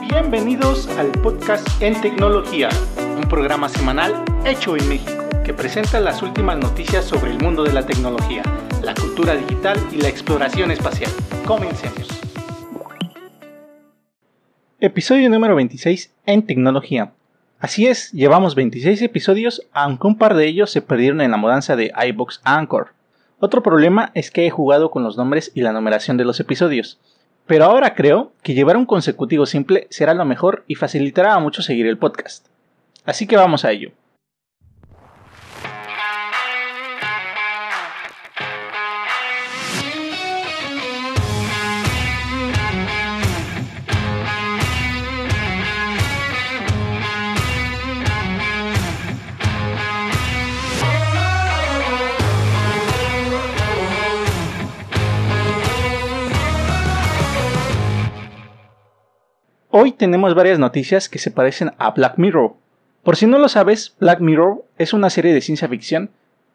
Bienvenidos al podcast En Tecnología, un programa semanal hecho en México que presenta las últimas noticias sobre el mundo de la tecnología, la cultura digital y la exploración espacial. Comencemos. Episodio número 26 en tecnología. Así es, llevamos 26 episodios, aunque un par de ellos se perdieron en la mudanza de iBox Anchor. Otro problema es que he jugado con los nombres y la numeración de los episodios. Pero ahora creo que llevar un consecutivo simple será lo mejor y facilitará a muchos seguir el podcast. Así que vamos a ello. Hoy tenemos varias noticias que se parecen a Black Mirror. Por si no lo sabes, Black Mirror es una serie de ciencia ficción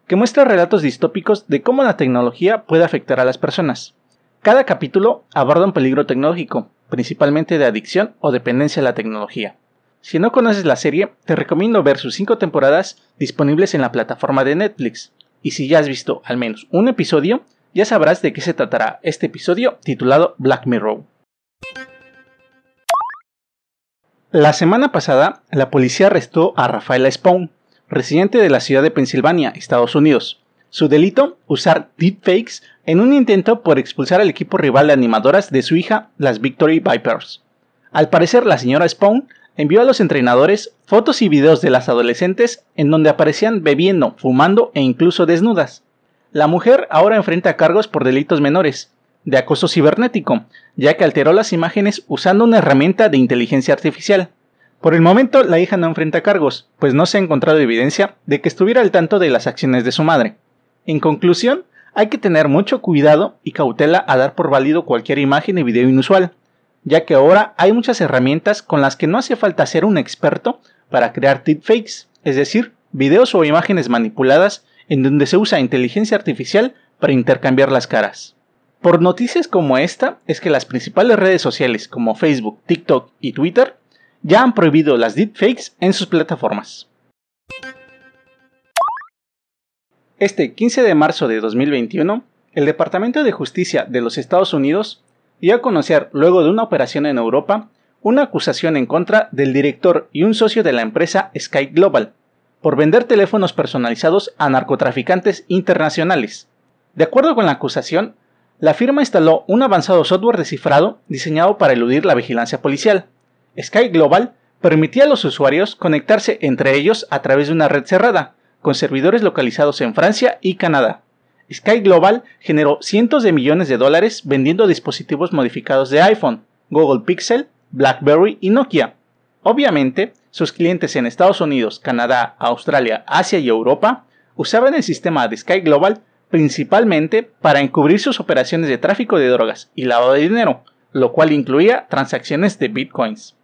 que muestra relatos distópicos de cómo la tecnología puede afectar a las personas. Cada capítulo aborda un peligro tecnológico, principalmente de adicción o dependencia a la tecnología. Si no conoces la serie, te recomiendo ver sus 5 temporadas disponibles en la plataforma de Netflix. Y si ya has visto al menos un episodio, ya sabrás de qué se tratará este episodio titulado Black Mirror. La semana pasada, la policía arrestó a Rafaela Spawn, residente de la ciudad de Pensilvania, Estados Unidos. Su delito, usar deepfakes en un intento por expulsar al equipo rival de animadoras de su hija, las Victory Vipers. Al parecer, la señora Spawn envió a los entrenadores fotos y videos de las adolescentes en donde aparecían bebiendo, fumando e incluso desnudas. La mujer ahora enfrenta cargos por delitos menores, de acoso cibernético, ya que alteró las imágenes usando una herramienta de inteligencia artificial. Por el momento, la hija no enfrenta cargos, pues no se ha encontrado evidencia de que estuviera al tanto de las acciones de su madre. En conclusión, hay que tener mucho cuidado y cautela a dar por válido cualquier imagen y video inusual, ya que ahora hay muchas herramientas con las que no hace falta ser un experto para crear deepfakes, es decir, videos o imágenes manipuladas en donde se usa inteligencia artificial para intercambiar las caras. Por noticias como esta es que las principales redes sociales como Facebook, TikTok y Twitter ya han prohibido las deepfakes en sus plataformas. Este 15 de marzo de 2021, el Departamento de Justicia de los Estados Unidos dio a conocer, luego de una operación en Europa, una acusación en contra del director y un socio de la empresa Sky Global por vender teléfonos personalizados a narcotraficantes internacionales. De acuerdo con la acusación, la firma instaló un avanzado software de cifrado diseñado para eludir la vigilancia policial. Sky Global permitía a los usuarios conectarse entre ellos a través de una red cerrada, con servidores localizados en Francia y Canadá. Sky Global generó cientos de millones de dólares vendiendo dispositivos modificados de iPhone, Google Pixel, BlackBerry y Nokia. Obviamente, sus clientes en Estados Unidos, Canadá, Australia, Asia y Europa usaban el sistema de Sky Global principalmente para encubrir sus operaciones de tráfico de drogas y lavado de dinero, lo cual incluía transacciones de bitcoins.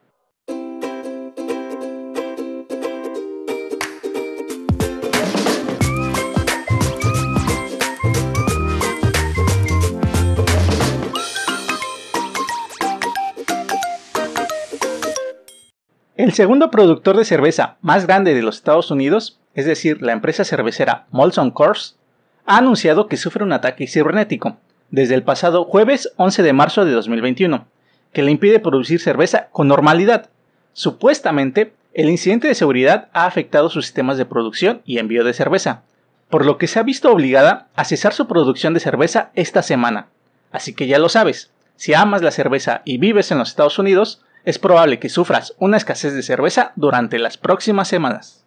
El segundo productor de cerveza más grande de los Estados Unidos, es decir, la empresa cervecera Molson Coors, ha anunciado que sufre un ataque cibernético desde el pasado jueves 11 de marzo de 2021, que le impide producir cerveza con normalidad. Supuestamente, el incidente de seguridad ha afectado sus sistemas de producción y envío de cerveza, por lo que se ha visto obligada a cesar su producción de cerveza esta semana. Así que ya lo sabes, si amas la cerveza y vives en los Estados Unidos, es probable que sufras una escasez de cerveza durante las próximas semanas.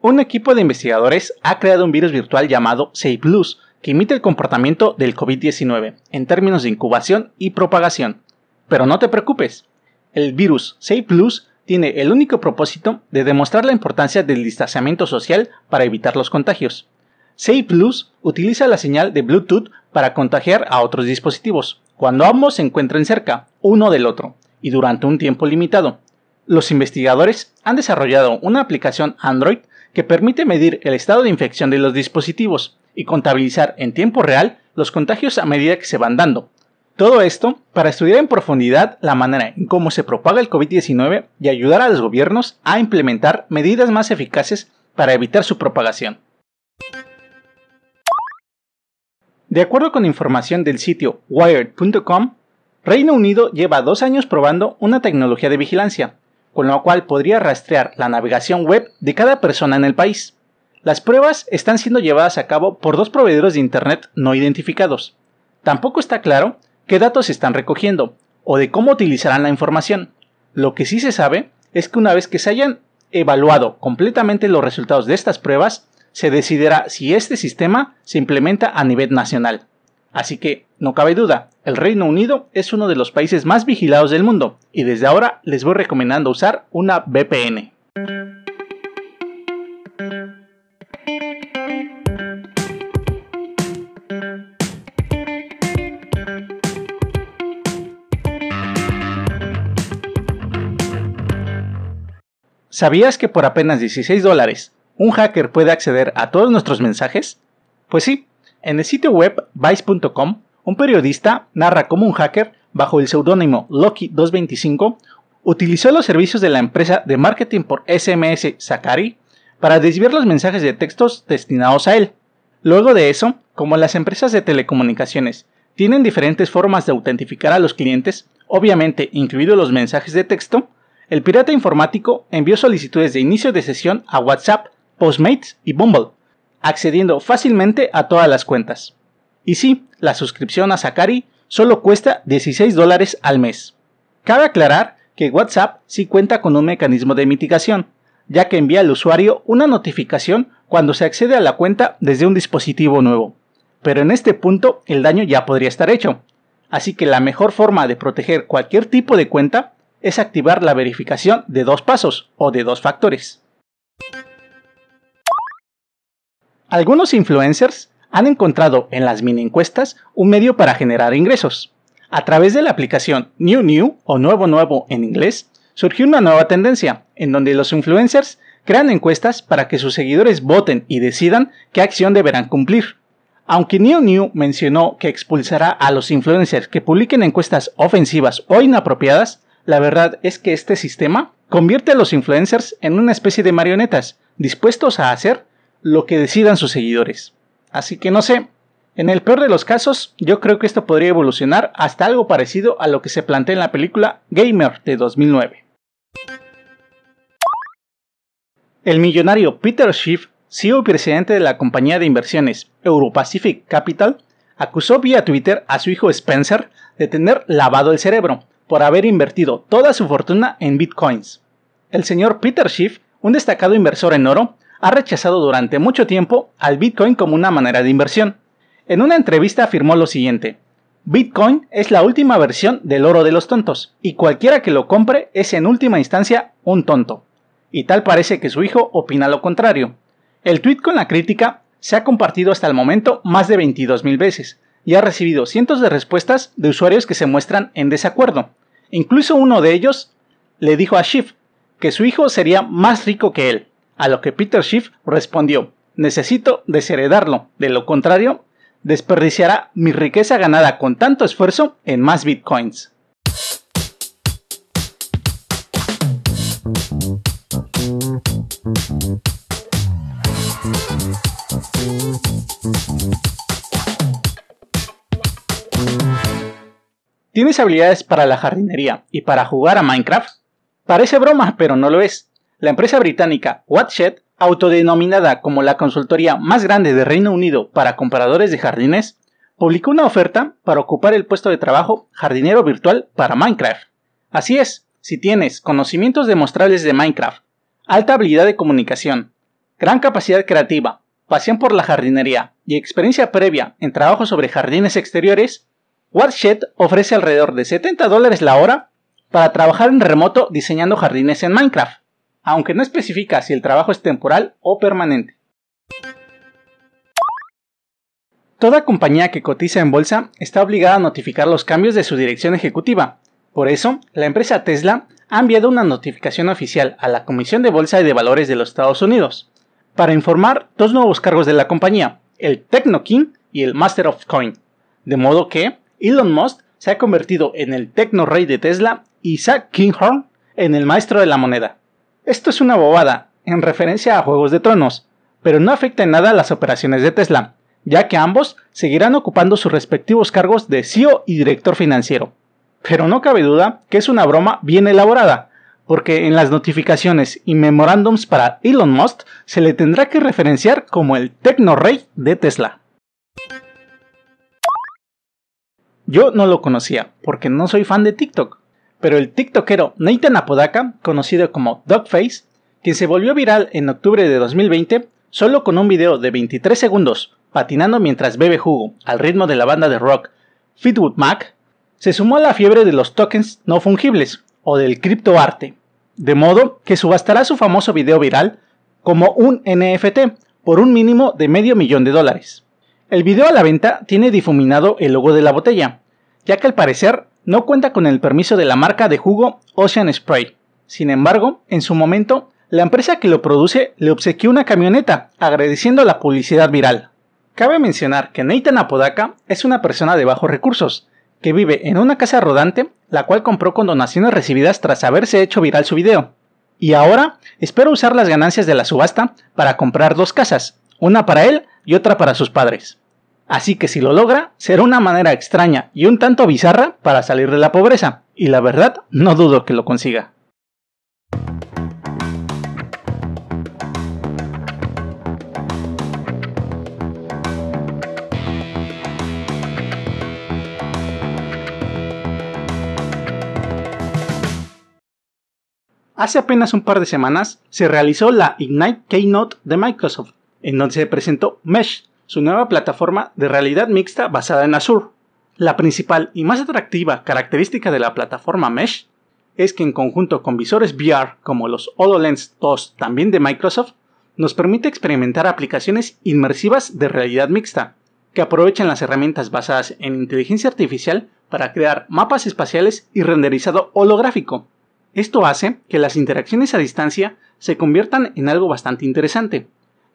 Un equipo de investigadores ha creado un virus virtual llamado Plus que imita el comportamiento del COVID-19 en términos de incubación y propagación. Pero no te preocupes, el virus Plus tiene el único propósito de demostrar la importancia del distanciamiento social para evitar los contagios. Say Plus utiliza la señal de Bluetooth para contagiar a otros dispositivos, cuando ambos se encuentren cerca, uno del otro, y durante un tiempo limitado. Los investigadores han desarrollado una aplicación Android que permite medir el estado de infección de los dispositivos y contabilizar en tiempo real los contagios a medida que se van dando. Todo esto para estudiar en profundidad la manera en cómo se propaga el COVID-19 y ayudar a los gobiernos a implementar medidas más eficaces para evitar su propagación. De acuerdo con información del sitio wired.com, Reino Unido lleva dos años probando una tecnología de vigilancia, con la cual podría rastrear la navegación web de cada persona en el país. Las pruebas están siendo llevadas a cabo por dos proveedores de Internet no identificados. Tampoco está claro qué datos están recogiendo o de cómo utilizarán la información. Lo que sí se sabe es que una vez que se hayan evaluado completamente los resultados de estas pruebas, se decidirá si este sistema se implementa a nivel nacional. Así que, no cabe duda, el Reino Unido es uno de los países más vigilados del mundo y desde ahora les voy recomendando usar una VPN. ¿Sabías que por apenas 16 dólares ¿Un hacker puede acceder a todos nuestros mensajes? Pues sí, en el sitio web vice.com, un periodista narra cómo un hacker, bajo el seudónimo Loki225, utilizó los servicios de la empresa de marketing por SMS Sakari para desviar los mensajes de textos destinados a él. Luego de eso, como las empresas de telecomunicaciones tienen diferentes formas de autentificar a los clientes, obviamente incluidos los mensajes de texto, el pirata informático envió solicitudes de inicio de sesión a WhatsApp Postmates y Bumble, accediendo fácilmente a todas las cuentas. Y sí, la suscripción a Sakari solo cuesta 16 dólares al mes. Cabe aclarar que WhatsApp sí cuenta con un mecanismo de mitigación, ya que envía al usuario una notificación cuando se accede a la cuenta desde un dispositivo nuevo. Pero en este punto el daño ya podría estar hecho. Así que la mejor forma de proteger cualquier tipo de cuenta es activar la verificación de dos pasos o de dos factores. Algunos influencers han encontrado en las mini encuestas un medio para generar ingresos. A través de la aplicación New New o Nuevo Nuevo en inglés, surgió una nueva tendencia en donde los influencers crean encuestas para que sus seguidores voten y decidan qué acción deberán cumplir. Aunque New New mencionó que expulsará a los influencers que publiquen encuestas ofensivas o inapropiadas, la verdad es que este sistema convierte a los influencers en una especie de marionetas, dispuestos a hacer lo que decidan sus seguidores. Así que no sé, en el peor de los casos, yo creo que esto podría evolucionar hasta algo parecido a lo que se plantea en la película Gamer de 2009. El millonario Peter Schiff, CEO y presidente de la compañía de inversiones Europacific Capital, acusó vía Twitter a su hijo Spencer de tener lavado el cerebro por haber invertido toda su fortuna en bitcoins. El señor Peter Schiff, un destacado inversor en oro, ha rechazado durante mucho tiempo al Bitcoin como una manera de inversión. En una entrevista afirmó lo siguiente, Bitcoin es la última versión del oro de los tontos, y cualquiera que lo compre es en última instancia un tonto. Y tal parece que su hijo opina lo contrario. El tweet con la crítica se ha compartido hasta el momento más de 22.000 veces, y ha recibido cientos de respuestas de usuarios que se muestran en desacuerdo. Incluso uno de ellos le dijo a Schiff que su hijo sería más rico que él, a lo que Peter Schiff respondió, necesito desheredarlo, de lo contrario, desperdiciará mi riqueza ganada con tanto esfuerzo en más bitcoins. ¿Tienes habilidades para la jardinería y para jugar a Minecraft? Parece broma, pero no lo es. La empresa británica Watshed, autodenominada como la consultoría más grande de Reino Unido para compradores de jardines, publicó una oferta para ocupar el puesto de trabajo jardinero virtual para Minecraft. Así es, si tienes conocimientos demostrables de Minecraft, alta habilidad de comunicación, gran capacidad creativa, pasión por la jardinería y experiencia previa en trabajo sobre jardines exteriores, Watshed ofrece alrededor de 70 dólares la hora para trabajar en remoto diseñando jardines en Minecraft aunque no especifica si el trabajo es temporal o permanente. Toda compañía que cotiza en bolsa está obligada a notificar los cambios de su dirección ejecutiva. Por eso, la empresa Tesla ha enviado una notificación oficial a la Comisión de Bolsa y de Valores de los Estados Unidos para informar dos nuevos cargos de la compañía, el Techno King y el Master of Coin. De modo que Elon Musk se ha convertido en el Tecno Rey de Tesla y Zach Kinghorn en el Maestro de la Moneda. Esto es una bobada, en referencia a Juegos de Tronos, pero no afecta en nada las operaciones de Tesla, ya que ambos seguirán ocupando sus respectivos cargos de CEO y director financiero. Pero no cabe duda que es una broma bien elaborada, porque en las notificaciones y memorándums para Elon Musk se le tendrá que referenciar como el Tecno Rey de Tesla. Yo no lo conocía, porque no soy fan de TikTok, pero el TikTokero Nathan Apodaca, conocido como Dogface, quien se volvió viral en octubre de 2020 solo con un video de 23 segundos patinando mientras bebe jugo al ritmo de la banda de rock Fleetwood Mac, se sumó a la fiebre de los tokens no fungibles o del criptoarte, de modo que subastará su famoso video viral como un NFT por un mínimo de medio millón de dólares. El video a la venta tiene difuminado el logo de la botella, ya que al parecer no cuenta con el permiso de la marca de jugo Ocean Spray. Sin embargo, en su momento, la empresa que lo produce le obsequió una camioneta, agradeciendo la publicidad viral. Cabe mencionar que Nathan Apodaca es una persona de bajos recursos, que vive en una casa rodante, la cual compró con donaciones recibidas tras haberse hecho viral su video. Y ahora espera usar las ganancias de la subasta para comprar dos casas, una para él y otra para sus padres. Así que si lo logra, será una manera extraña y un tanto bizarra para salir de la pobreza, y la verdad no dudo que lo consiga. Hace apenas un par de semanas se realizó la Ignite Keynote de Microsoft, en donde se presentó Mesh, su nueva plataforma de realidad mixta basada en Azure. La principal y más atractiva característica de la plataforma Mesh es que en conjunto con visores VR como los HoloLens 2 también de Microsoft, nos permite experimentar aplicaciones inmersivas de realidad mixta, que aprovechan las herramientas basadas en inteligencia artificial para crear mapas espaciales y renderizado holográfico, esto hace que las interacciones a distancia se conviertan en algo bastante interesante,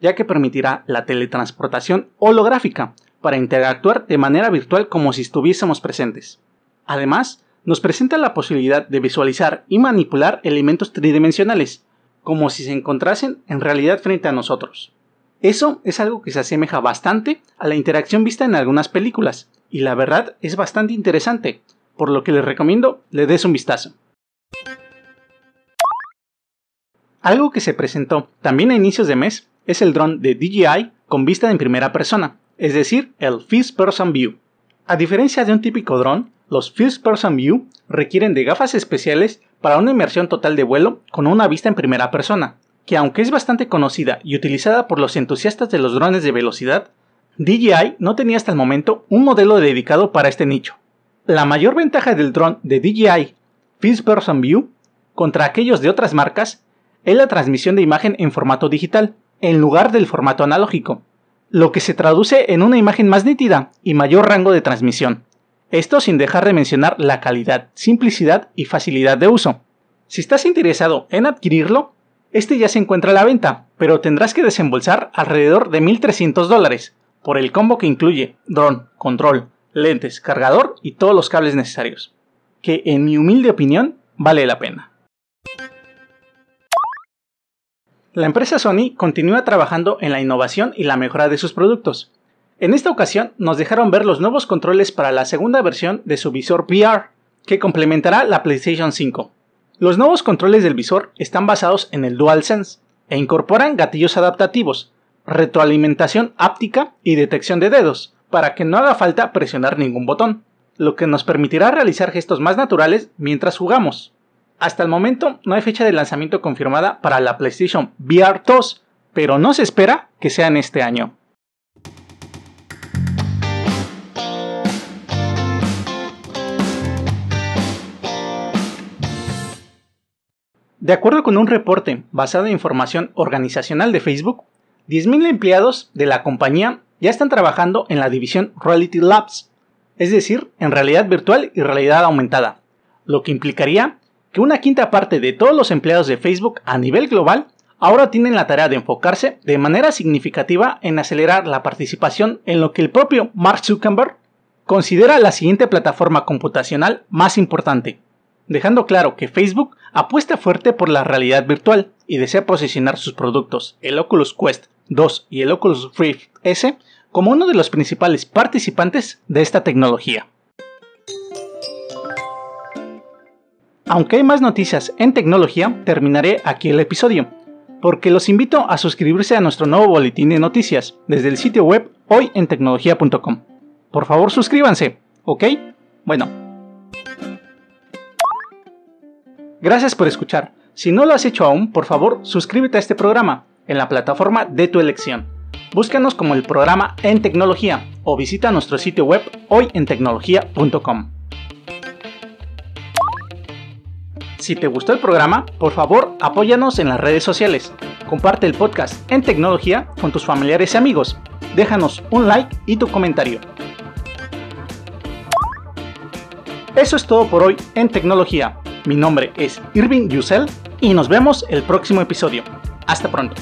ya que permitirá la teletransportación holográfica para interactuar de manera virtual como si estuviésemos presentes. Además, nos presenta la posibilidad de visualizar y manipular elementos tridimensionales, como si se encontrasen en realidad frente a nosotros. Eso es algo que se asemeja bastante a la interacción vista en algunas películas, y la verdad es bastante interesante, por lo que les recomiendo le des un vistazo. Algo que se presentó también a inicios de mes es el dron de DJI con vista en primera persona, es decir, el First Person View. A diferencia de un típico dron, los First Person View requieren de gafas especiales para una inmersión total de vuelo con una vista en primera persona, que aunque es bastante conocida y utilizada por los entusiastas de los drones de velocidad, DJI no tenía hasta el momento un modelo dedicado para este nicho. La mayor ventaja del dron de DJI First Person View contra aquellos de otras marcas es la transmisión de imagen en formato digital, en lugar del formato analógico, lo que se traduce en una imagen más nítida y mayor rango de transmisión. Esto sin dejar de mencionar la calidad, simplicidad y facilidad de uso. Si estás interesado en adquirirlo, este ya se encuentra a la venta, pero tendrás que desembolsar alrededor de 1.300 dólares por el combo que incluye dron, control, lentes, cargador y todos los cables necesarios, que en mi humilde opinión vale la pena. La empresa Sony continúa trabajando en la innovación y la mejora de sus productos. En esta ocasión nos dejaron ver los nuevos controles para la segunda versión de su visor VR, que complementará la PlayStation 5. Los nuevos controles del visor están basados en el DualSense e incorporan gatillos adaptativos, retroalimentación áptica y detección de dedos, para que no haga falta presionar ningún botón, lo que nos permitirá realizar gestos más naturales mientras jugamos. Hasta el momento no hay fecha de lanzamiento confirmada para la PlayStation VR 2, pero no se espera que sea en este año. De acuerdo con un reporte basado en información organizacional de Facebook, 10.000 empleados de la compañía ya están trabajando en la división Reality Labs, es decir, en realidad virtual y realidad aumentada, lo que implicaría que una quinta parte de todos los empleados de Facebook a nivel global ahora tienen la tarea de enfocarse de manera significativa en acelerar la participación en lo que el propio Mark Zuckerberg considera la siguiente plataforma computacional más importante, dejando claro que Facebook apuesta fuerte por la realidad virtual y desea posicionar sus productos, el Oculus Quest 2 y el Oculus Rift S, como uno de los principales participantes de esta tecnología. Aunque hay más noticias en tecnología, terminaré aquí el episodio, porque los invito a suscribirse a nuestro nuevo boletín de noticias desde el sitio web hoyentecnología.com. Por favor suscríbanse, ¿ok? Bueno. Gracias por escuchar. Si no lo has hecho aún, por favor suscríbete a este programa en la plataforma de tu elección. Búscanos como el programa En Tecnología o visita nuestro sitio web hoyentecnología.com. Si te gustó el programa, por favor apóyanos en las redes sociales. Comparte el podcast en tecnología con tus familiares y amigos. Déjanos un like y tu comentario. Eso es todo por hoy en tecnología. Mi nombre es Irving Yusel y nos vemos el próximo episodio. Hasta pronto.